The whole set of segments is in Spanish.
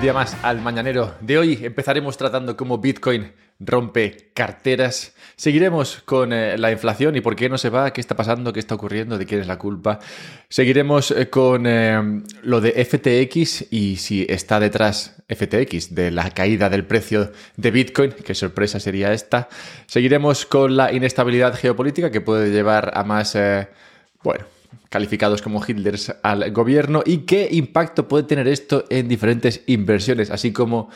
día más al Mañanero. De hoy empezaremos tratando cómo Bitcoin rompe carteras. Seguiremos con eh, la inflación y por qué no se va, qué está pasando, qué está ocurriendo, de quién es la culpa. Seguiremos eh, con eh, lo de FTX y si está detrás FTX de la caída del precio de Bitcoin, qué sorpresa sería esta. Seguiremos con la inestabilidad geopolítica que puede llevar a más, bueno, calificados como Hitlers al gobierno y qué impacto puede tener esto en diferentes inversiones, así como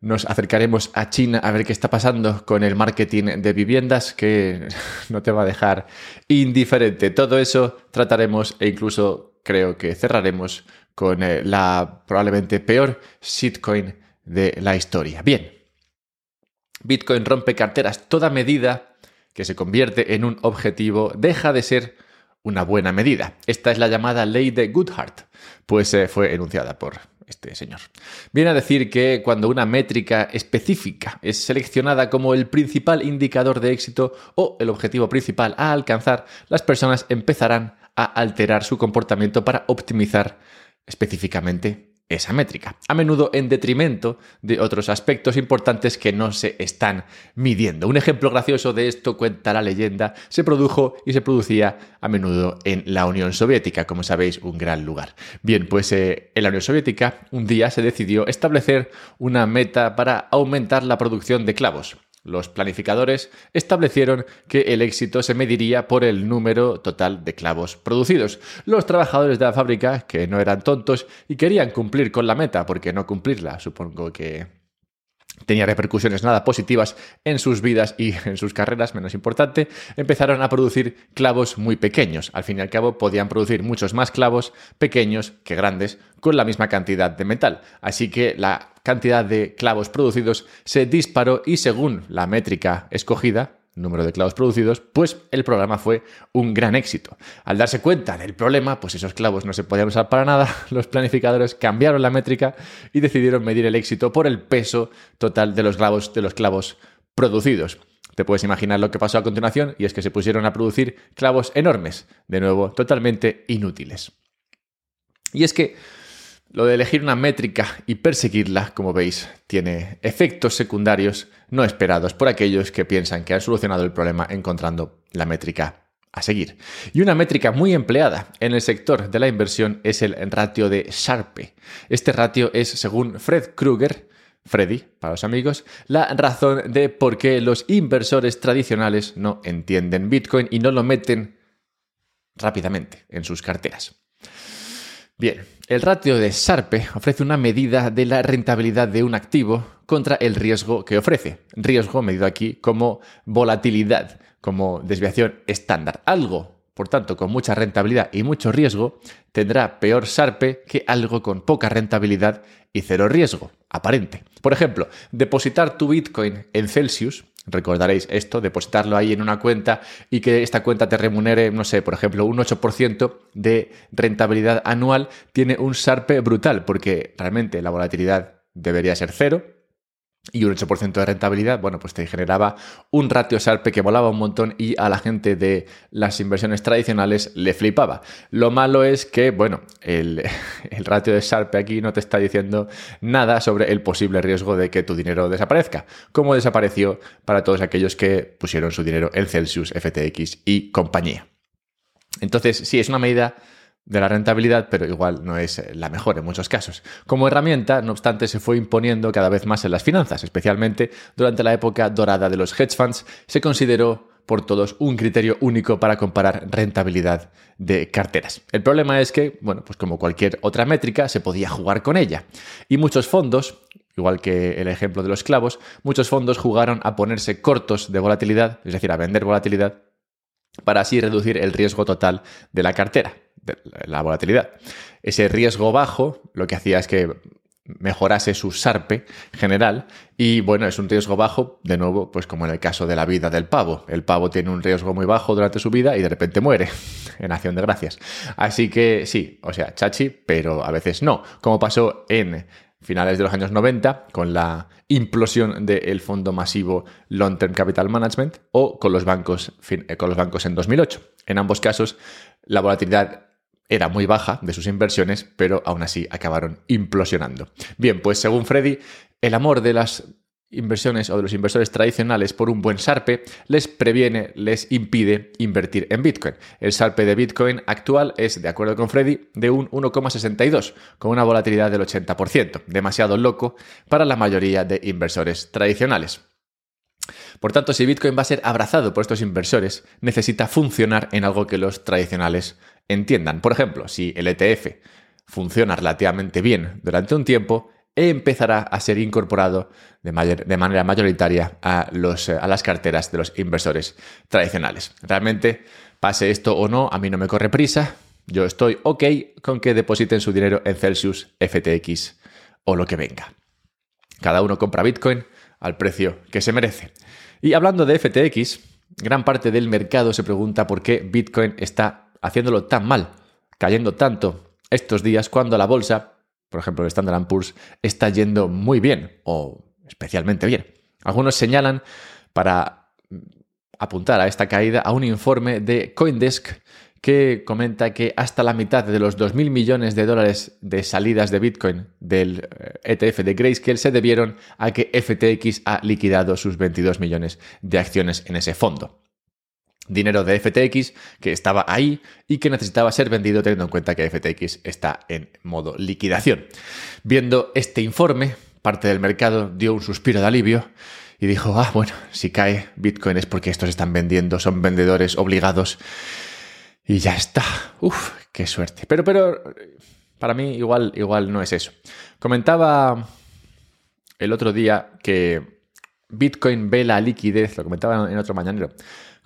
nos acercaremos a China a ver qué está pasando con el marketing de viviendas, que no te va a dejar indiferente. Todo eso trataremos e incluso creo que cerraremos con eh, la probablemente peor shitcoin de la historia. Bien, Bitcoin rompe carteras. Toda medida que se convierte en un objetivo deja de ser una buena medida. Esta es la llamada ley de Goodhart, pues eh, fue enunciada por este señor. Viene a decir que cuando una métrica específica es seleccionada como el principal indicador de éxito o el objetivo principal a alcanzar, las personas empezarán a alterar su comportamiento para optimizar específicamente esa métrica, a menudo en detrimento de otros aspectos importantes que no se están midiendo. Un ejemplo gracioso de esto, cuenta la leyenda, se produjo y se producía a menudo en la Unión Soviética, como sabéis, un gran lugar. Bien, pues eh, en la Unión Soviética un día se decidió establecer una meta para aumentar la producción de clavos. Los planificadores establecieron que el éxito se mediría por el número total de clavos producidos. Los trabajadores de la fábrica, que no eran tontos y querían cumplir con la meta, porque no cumplirla, supongo que tenía repercusiones nada positivas en sus vidas y en sus carreras, menos importante, empezaron a producir clavos muy pequeños. Al fin y al cabo, podían producir muchos más clavos pequeños que grandes con la misma cantidad de metal. Así que la cantidad de clavos producidos se disparó y según la métrica escogida, número de clavos producidos, pues el programa fue un gran éxito. Al darse cuenta del problema, pues esos clavos no se podían usar para nada, los planificadores cambiaron la métrica y decidieron medir el éxito por el peso total de los clavos, de los clavos producidos. Te puedes imaginar lo que pasó a continuación y es que se pusieron a producir clavos enormes, de nuevo totalmente inútiles. Y es que lo de elegir una métrica y perseguirla, como veis, tiene efectos secundarios no esperados por aquellos que piensan que han solucionado el problema encontrando la métrica a seguir. Y una métrica muy empleada en el sector de la inversión es el ratio de Sharpe. Este ratio es, según Fred Krueger, Freddy, para los amigos, la razón de por qué los inversores tradicionales no entienden Bitcoin y no lo meten rápidamente en sus carteras. Bien, el ratio de Sharpe ofrece una medida de la rentabilidad de un activo contra el riesgo que ofrece. Riesgo medido aquí como volatilidad, como desviación estándar. Algo, por tanto, con mucha rentabilidad y mucho riesgo, tendrá peor Sharpe que algo con poca rentabilidad y cero riesgo, aparente. Por ejemplo, depositar tu Bitcoin en Celsius Recordaréis esto, depositarlo ahí en una cuenta y que esta cuenta te remunere, no sé, por ejemplo, un 8% de rentabilidad anual, tiene un SARPE brutal, porque realmente la volatilidad debería ser cero, y un 8% de rentabilidad, bueno, pues te generaba un ratio SARPE que volaba un montón y a la gente de las inversiones tradicionales le flipaba. Lo malo es que, bueno, el, el ratio de SARPE aquí no te está diciendo nada sobre el posible riesgo de que tu dinero desaparezca, como desapareció para todos aquellos que pusieron su dinero en Celsius, FTX y compañía. Entonces, sí, es una medida de la rentabilidad, pero igual no es eh, la mejor en muchos casos. Como herramienta, no obstante, se fue imponiendo cada vez más en las finanzas, especialmente durante la época dorada de los hedge funds, se consideró por todos un criterio único para comparar rentabilidad de carteras. El problema es que, bueno, pues como cualquier otra métrica, se podía jugar con ella. Y muchos fondos, igual que el ejemplo de los clavos, muchos fondos jugaron a ponerse cortos de volatilidad, es decir, a vender volatilidad, para así reducir el riesgo total de la cartera la volatilidad. Ese riesgo bajo lo que hacía es que mejorase su SARPE general y bueno, es un riesgo bajo, de nuevo, pues como en el caso de la vida del pavo. El pavo tiene un riesgo muy bajo durante su vida y de repente muere en acción de gracias. Así que sí, o sea, chachi, pero a veces no, como pasó en finales de los años 90 con la implosión del fondo masivo Long Term Capital Management o con los bancos, con los bancos en 2008. En ambos casos, la volatilidad era muy baja de sus inversiones, pero aún así acabaron implosionando. Bien, pues según Freddy, el amor de las inversiones o de los inversores tradicionales por un buen SARPE les previene, les impide invertir en Bitcoin. El SARPE de Bitcoin actual es, de acuerdo con Freddy, de un 1,62, con una volatilidad del 80%, demasiado loco para la mayoría de inversores tradicionales. Por tanto, si Bitcoin va a ser abrazado por estos inversores, necesita funcionar en algo que los tradicionales entiendan. Por ejemplo, si el ETF funciona relativamente bien durante un tiempo, empezará a ser incorporado de, manera mayoritaria a, los, a las carteras de los inversores tradicionales. Realmente, pase esto o no, a mí no me corre prisa. Yo estoy ok con que depositen su dinero en Celsius, FTX o lo que venga. Cada uno compra Bitcoin al precio que se merece. Y hablando de FTX, gran parte del mercado se pregunta por qué Bitcoin está haciéndolo tan mal, cayendo tanto estos días cuando la bolsa por ejemplo, el Standard Poor's, está yendo muy bien o especialmente bien. Algunos señalan para apuntar a esta caída a un informe de Coindesk que comenta que hasta la mitad de los 2.000 millones de dólares de salidas de Bitcoin del ETF eh, e de Grayscale se debieron a que FTX ha liquidado sus 22 millones de acciones en ese fondo dinero de FTX que estaba ahí y que necesitaba ser vendido teniendo en cuenta que FTX está en modo liquidación. Viendo este informe, parte del mercado dio un suspiro de alivio y dijo, ah, bueno, si cae Bitcoin es porque estos están vendiendo, son vendedores obligados y ya está. Uf, qué suerte. Pero, pero, para mí igual, igual no es eso. Comentaba el otro día que Bitcoin ve la liquidez, lo comentaba en otro mañanero,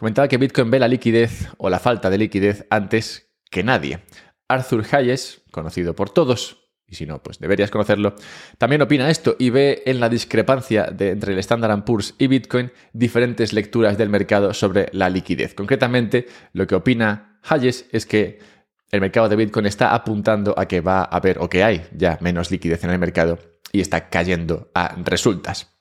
Comentaba que Bitcoin ve la liquidez o la falta de liquidez antes que nadie. Arthur Hayes, conocido por todos, y si no, pues deberías conocerlo, también opina esto y ve en la discrepancia de, entre el Standard Poor's y Bitcoin diferentes lecturas del mercado sobre la liquidez. Concretamente, lo que opina Hayes es que el mercado de Bitcoin está apuntando a que va a haber o que hay ya menos liquidez en el mercado y está cayendo a resultas.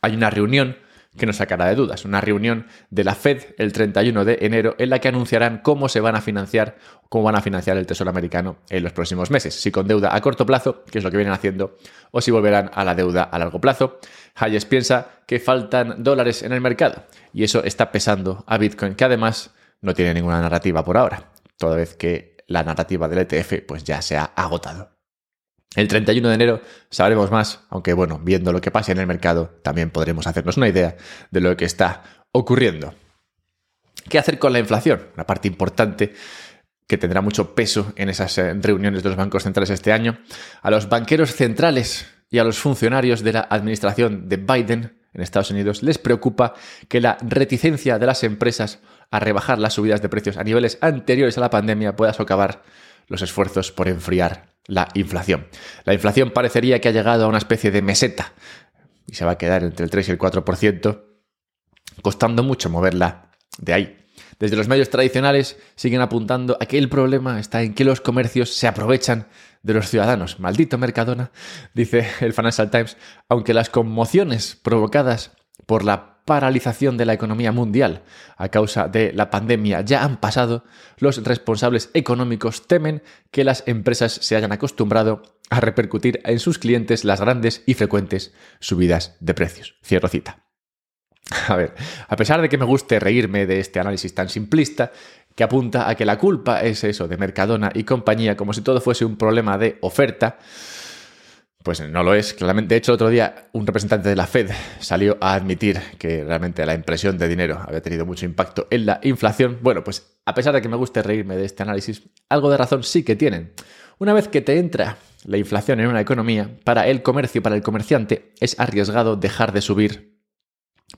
Hay una reunión que nos sacará de dudas. Una reunión de la Fed el 31 de enero en la que anunciarán cómo se van a financiar, cómo van a financiar el Tesoro americano en los próximos meses. Si con deuda a corto plazo, que es lo que vienen haciendo, o si volverán a la deuda a largo plazo. Hayes piensa que faltan dólares en el mercado y eso está pesando a Bitcoin, que además no tiene ninguna narrativa por ahora, toda vez que la narrativa del ETF pues ya se ha agotado. El 31 de enero sabremos más, aunque bueno, viendo lo que pasa en el mercado, también podremos hacernos una idea de lo que está ocurriendo. ¿Qué hacer con la inflación? Una parte importante que tendrá mucho peso en esas eh, reuniones de los bancos centrales este año. A los banqueros centrales y a los funcionarios de la administración de Biden en Estados Unidos les preocupa que la reticencia de las empresas a rebajar las subidas de precios a niveles anteriores a la pandemia pueda socavar los esfuerzos por enfriar la inflación. La inflación parecería que ha llegado a una especie de meseta y se va a quedar entre el 3 y el 4%, costando mucho moverla de ahí. Desde los medios tradicionales siguen apuntando a que el problema está en que los comercios se aprovechan de los ciudadanos. Maldito Mercadona, dice el Financial Times, aunque las conmociones provocadas por la paralización de la economía mundial a causa de la pandemia ya han pasado, los responsables económicos temen que las empresas se hayan acostumbrado a repercutir en sus clientes las grandes y frecuentes subidas de precios. Cierro cita. A ver, a pesar de que me guste reírme de este análisis tan simplista, que apunta a que la culpa es eso de Mercadona y compañía, como si todo fuese un problema de oferta, pues no lo es, claramente. De hecho, el otro día un representante de la Fed salió a admitir que realmente la impresión de dinero había tenido mucho impacto en la inflación. Bueno, pues a pesar de que me guste reírme de este análisis, algo de razón sí que tienen. Una vez que te entra la inflación en una economía, para el comercio, para el comerciante, es arriesgado dejar de subir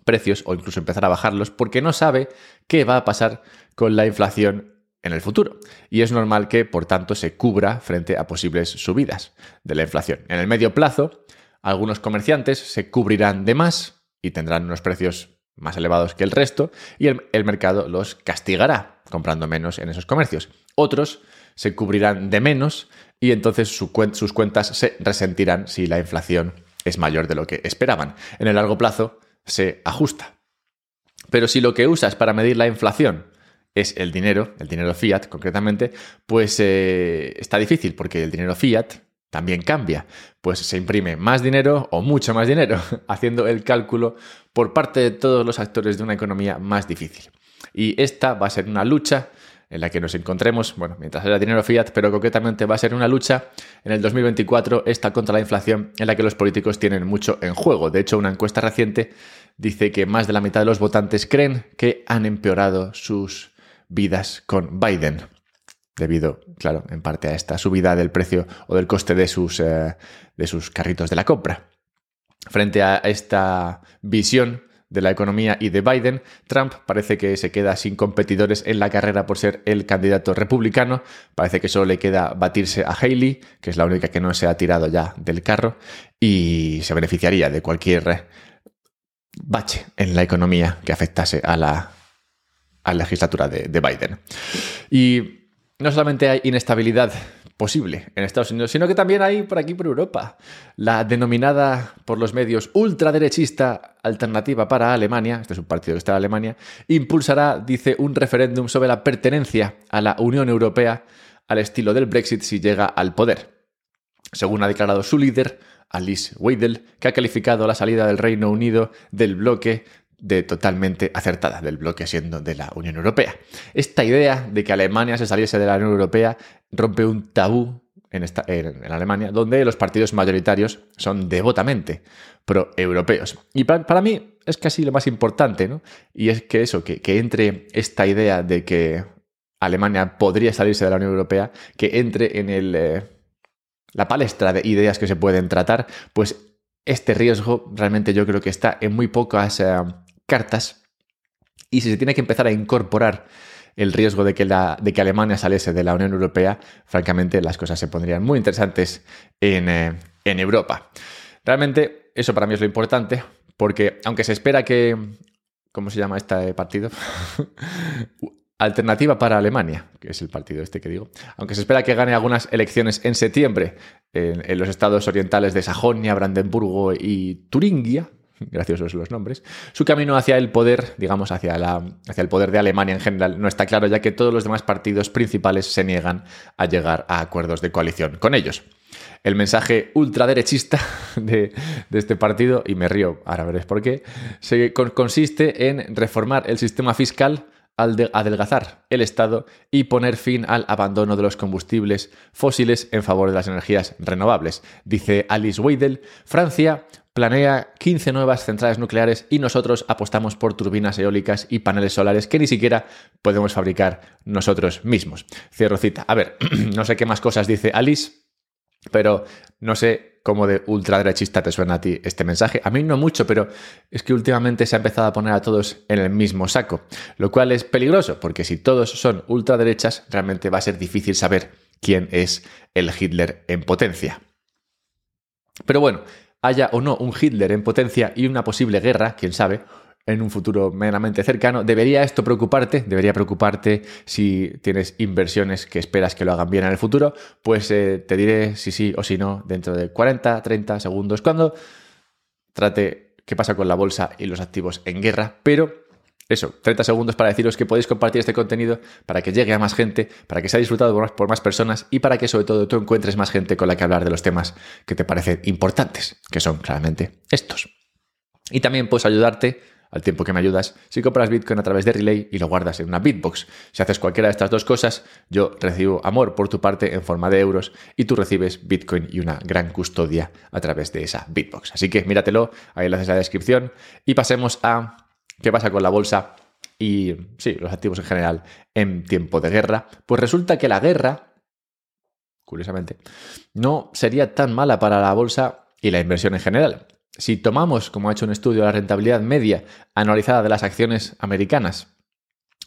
precios o incluso empezar a bajarlos porque no sabe qué va a pasar con la inflación en el futuro. Y es normal que, por tanto, se cubra frente a posibles subidas de la inflación. En el medio plazo, algunos comerciantes se cubrirán de más y tendrán unos precios más elevados que el resto y el, mercado los castigará comprando menos en esos comercios. Otros se cubrirán de menos y entonces sus cuentas se resentirán si la inflación es mayor de lo que esperaban. En el largo plazo se ajusta. Pero si lo que usas para medir la inflación es el dinero, el dinero fiat concretamente, pues eh, está difícil porque el dinero fiat también cambia. Pues se imprime más dinero o mucho más dinero, haciendo el cálculo por parte de todos los actores de una economía más difícil. Y esta va a ser una lucha en la que nos encontremos, bueno, mientras haya dinero fiat, pero concretamente va a ser una lucha en el 2024, esta contra la inflación, en la que los políticos tienen mucho en juego. De hecho, una encuesta reciente dice que más de la mitad de los votantes creen que han empeorado sus vidas con Biden, debido, claro, en parte a esta subida del precio o del coste de sus, eh, de sus carritos de la compra. Frente a esta visión de la economía y de Biden, Trump parece que se queda sin competidores en la carrera por ser el candidato republicano. Parece que solo le queda batirse a Haley, que es la única que no se ha tirado ya del carro, y se beneficiaría de cualquier bache en la economía que afectase a la, a la legislatura de, de Biden. Y no solamente hay inestabilidad posible en Estados Unidos, sino que también hay por aquí por Europa. La denominada por los medios ultraderechista alternativa para Alemania, este es un partido que está en Alemania, impulsará, dice, un referéndum sobre la pertenencia a la Unión Europea al estilo del Brexit si llega al poder. Según ha declarado su líder, Alice Weidel, que ha calificado la salida del Reino Unido del bloque de totalmente acertada del bloque siendo de la Unión Europea. Esta idea de que Alemania se saliese de la Unión Europea rompe un tabú en, esta, en, Alemania, donde los partidos mayoritarios son devotamente pro-europeos. Y para, mí es casi lo más importante, ¿no? Y es que eso, que, entre esta idea de que Alemania podría salirse de la Unión Europea, que entre en el, eh, la palestra de ideas que se pueden tratar, pues este riesgo realmente yo creo que está en muy pocas... Eh, cartas y si se tiene que empezar a incorporar el riesgo de que, la, de que Alemania saliese de la Unión Europea, francamente las cosas se pondrían muy interesantes en, eh, en Europa. Realmente eso para mí es lo importante, porque aunque se espera que... ¿Cómo se llama este partido? Alternativa para Alemania, que es el partido este que digo. Aunque se espera que gane algunas elecciones en septiembre en, en los estados orientales de Sajonia, Brandenburgo y Turingia, graciosos los nombres, su camino hacia el poder, digamos, hacia, la, hacia el poder de Alemania en general, no está claro, ya que todos los demás partidos principales se niegan a llegar a acuerdos de coalición con ellos. El mensaje ultraderechista de, este partido, y me río, ahora veréis por qué, consiste en reformar el sistema fiscal al adelgazar el Estado y poner fin al abandono de los combustibles fósiles en favor de las energías renovables. Dice Alice Weidel, Francia planea 15 nuevas centrales nucleares y nosotros apostamos por turbinas eólicas y paneles solares que ni siquiera podemos fabricar nosotros mismos. Cierro cita. A ver, no sé qué más cosas dice Alice, pero no sé cómo de ultraderechista te suena a ti este mensaje. A mí no mucho, pero es que últimamente se ha empezado a poner a todos en el mismo saco, lo cual es peligroso, porque si todos son ultraderechas, realmente va a ser difícil saber quién es el Hitler en potencia. Pero bueno, haya o no un Hitler en potencia y una posible guerra, quién sabe, en un futuro meramente cercano, ¿debería esto preocuparte? ¿Debería preocuparte si tienes inversiones que esperas que lo hagan bien en el futuro? Pues eh, te diré si sí o si no dentro de 40, 30 segundos, cuando trate qué pasa con la bolsa y los activos en guerra, pero eso, 30 segundos para deciros que podéis compartir este contenido para que llegue a más gente, para que sea disfrutado por más, personas y para que sobre todo tú encuentres más gente con la que hablar de los temas que te parecen importantes, que son claramente estos. Y también puedes ayudarte al tiempo que me ayudas si compras Bitcoin a través de Relay y lo guardas en una Bitbox. Si haces cualquiera de estas dos cosas, yo recibo amor por tu parte en forma de euros y tú recibes Bitcoin y una gran custodia a través de esa Bitbox. Así que míratelo, ahí lo haces en la descripción y pasemos a ¿Qué pasa con la bolsa y, sí, los activos en general en tiempo de guerra? Pues resulta que la guerra, curiosamente, no sería tan mala para la bolsa y la inversión en general. Si tomamos, como ha hecho un estudio, la rentabilidad media anualizada de las acciones americanas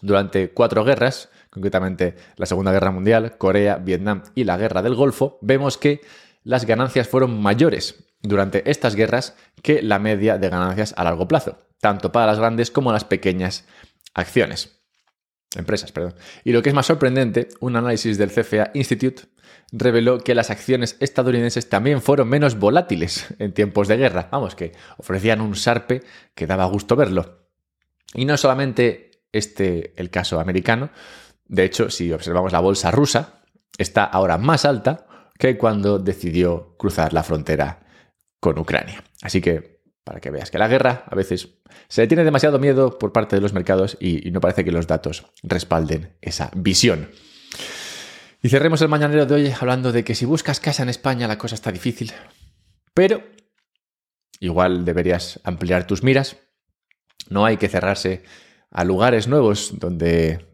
durante cuatro guerras, concretamente la Segunda Guerra Mundial, Corea, Vietnam y la Guerra del Golfo, vemos que las ganancias fueron mayores durante estas guerras que la media de ganancias a largo plazo tanto para las grandes como las pequeñas acciones. Empresas, perdón. Y lo que es más sorprendente, un análisis del CFA Institute reveló que las acciones estadounidenses también fueron menos volátiles en tiempos de guerra. Vamos, que ofrecían un sarpe que daba gusto verlo. Y no solamente este el caso americano. De hecho, si observamos la bolsa rusa, está ahora más alta que cuando decidió cruzar la frontera con Ucrania. Así que, para que veas que la guerra a veces se le tiene demasiado miedo por parte de los mercados y, no parece que los datos respalden esa visión. Y cerremos el mañanero de hoy hablando de que si buscas casa en España la cosa está difícil, pero igual deberías ampliar tus miras. No hay que cerrarse a lugares nuevos donde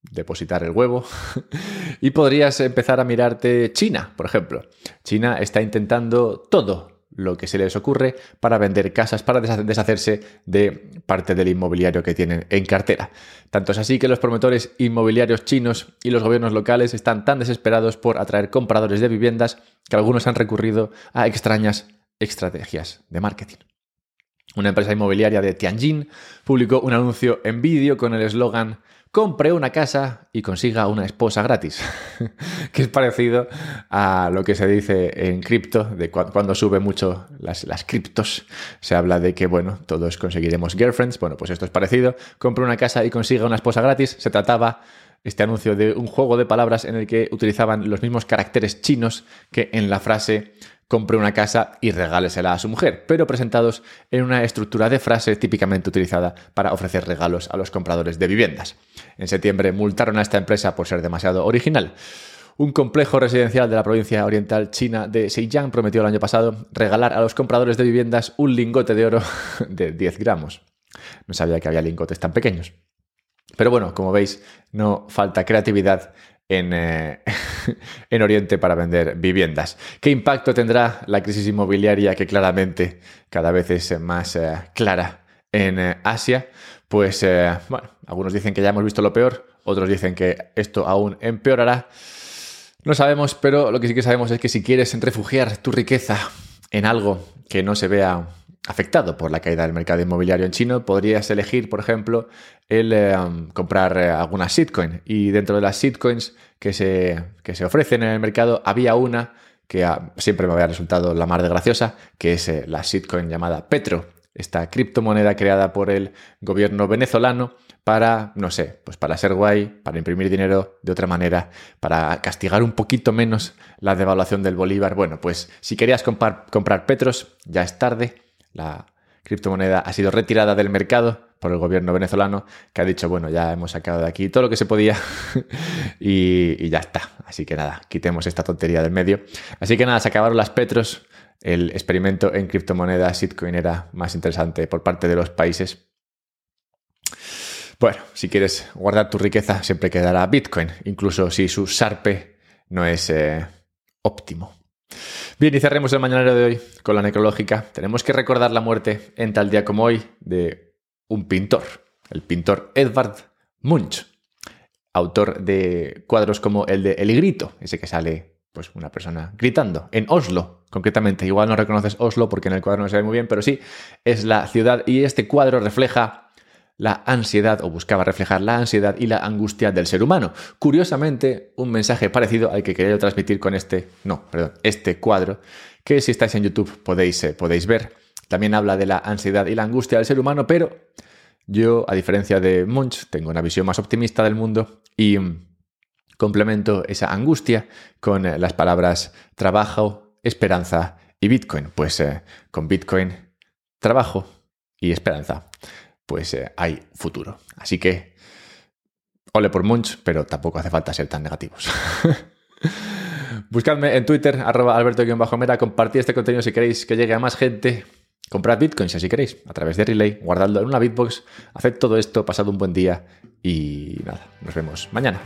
depositar el huevo y podrías empezar a mirarte China, por ejemplo. China está intentando todo lo que se les ocurre para vender casas, para deshacerse de parte del inmobiliario que tienen en cartera. Tanto es así que los promotores inmobiliarios chinos y los gobiernos locales están tan desesperados por atraer compradores de viviendas que algunos han recurrido a extrañas estrategias de marketing. Una empresa inmobiliaria de Tianjin publicó un anuncio en vídeo con el eslogan compre una casa y consiga una esposa gratis, que es parecido a lo que se dice en cripto, de cuando sube mucho las, las criptos, se habla de que, bueno, todos conseguiremos girlfriends, bueno, pues esto es parecido, compre una casa y consiga una esposa gratis, se trataba este anuncio de un juego de palabras en el que utilizaban los mismos caracteres chinos que en la frase compre una casa y regálesela a su mujer, pero presentados en una estructura de frase típicamente utilizada para ofrecer regalos a los compradores de viviendas. En septiembre multaron a esta empresa por ser demasiado original. Un complejo residencial de la provincia oriental china de Xinjiang prometió el año pasado regalar a los compradores de viviendas un lingote de oro de 10 gramos. No sabía que había lingotes tan pequeños. Pero bueno, como veis, no falta creatividad eh, en, Oriente para vender viviendas. ¿Qué impacto tendrá la crisis inmobiliaria que claramente cada vez es más eh, clara en eh, Asia? Pues, bueno, algunos dicen que ya hemos visto lo peor, otros dicen que esto aún empeorará. No sabemos, pero lo que sí que sabemos es que si quieres refugiar tu riqueza en algo que no se vea afectado por la caída del mercado inmobiliario en China, podrías elegir, por ejemplo, el eh, comprar eh, algunas. Y dentro de las shitcoins que se, que se ofrecen en el mercado, había una que ah, siempre me había resultado la más de graciosa, que es eh, la shitcoin llamada Petro, esta criptomoneda creada por el gobierno venezolano para, no sé, pues para ser guay, para imprimir dinero de otra manera, para castigar un poquito menos la devaluación del bolívar. Bueno, pues si querías comprar, comprar Petros, ya es tarde la criptomoneda ha sido retirada del mercado por el gobierno venezolano, que ha dicho, bueno, ya hemos sacado de aquí todo lo que se podía y, ya está. Así que nada, quitemos esta tontería del medio. Así que nada, se acabaron las petros. El experimento en criptomonedas Bitcoin era más interesante por parte de los países. Bueno, si quieres guardar tu riqueza, siempre quedará Bitcoin, incluso si su SARPE no es eh, óptimo. Bien, y cerremos el mañanero de hoy con la necrológica. Tenemos que recordar la muerte en tal día como hoy de un pintor, el pintor Edvard Munch, autor de cuadros como el de El Grito, ese que sale pues una persona gritando en Oslo, concretamente. Igual no reconoces Oslo porque en el cuadro no se ve muy bien, pero sí es la ciudad y este cuadro refleja la ansiedad o buscaba reflejar la ansiedad y la angustia del ser humano. Curiosamente, un mensaje parecido al que quería transmitir con este, no, perdón, este cuadro, que si estáis en YouTube podéis, eh, podéis ver. También habla de la ansiedad y la angustia del ser humano, pero yo, a diferencia de Munch, tengo una visión más optimista del mundo y mm, complemento esa angustia con eh, las palabras trabajo, esperanza y Bitcoin. Pues eh, con Bitcoin, trabajo y esperanza pues eh, hay futuro. Así que, ole por Munch, pero tampoco hace falta ser tan negativos. Buscadme en Twitter, arroba alberto-mera, compartid este contenido si queréis que llegue a más gente. Comprad bitcoins si queréis, a través de Relay, guardadlo en una bitbox, haced todo esto, pasad un buen día y nada, nos vemos mañana.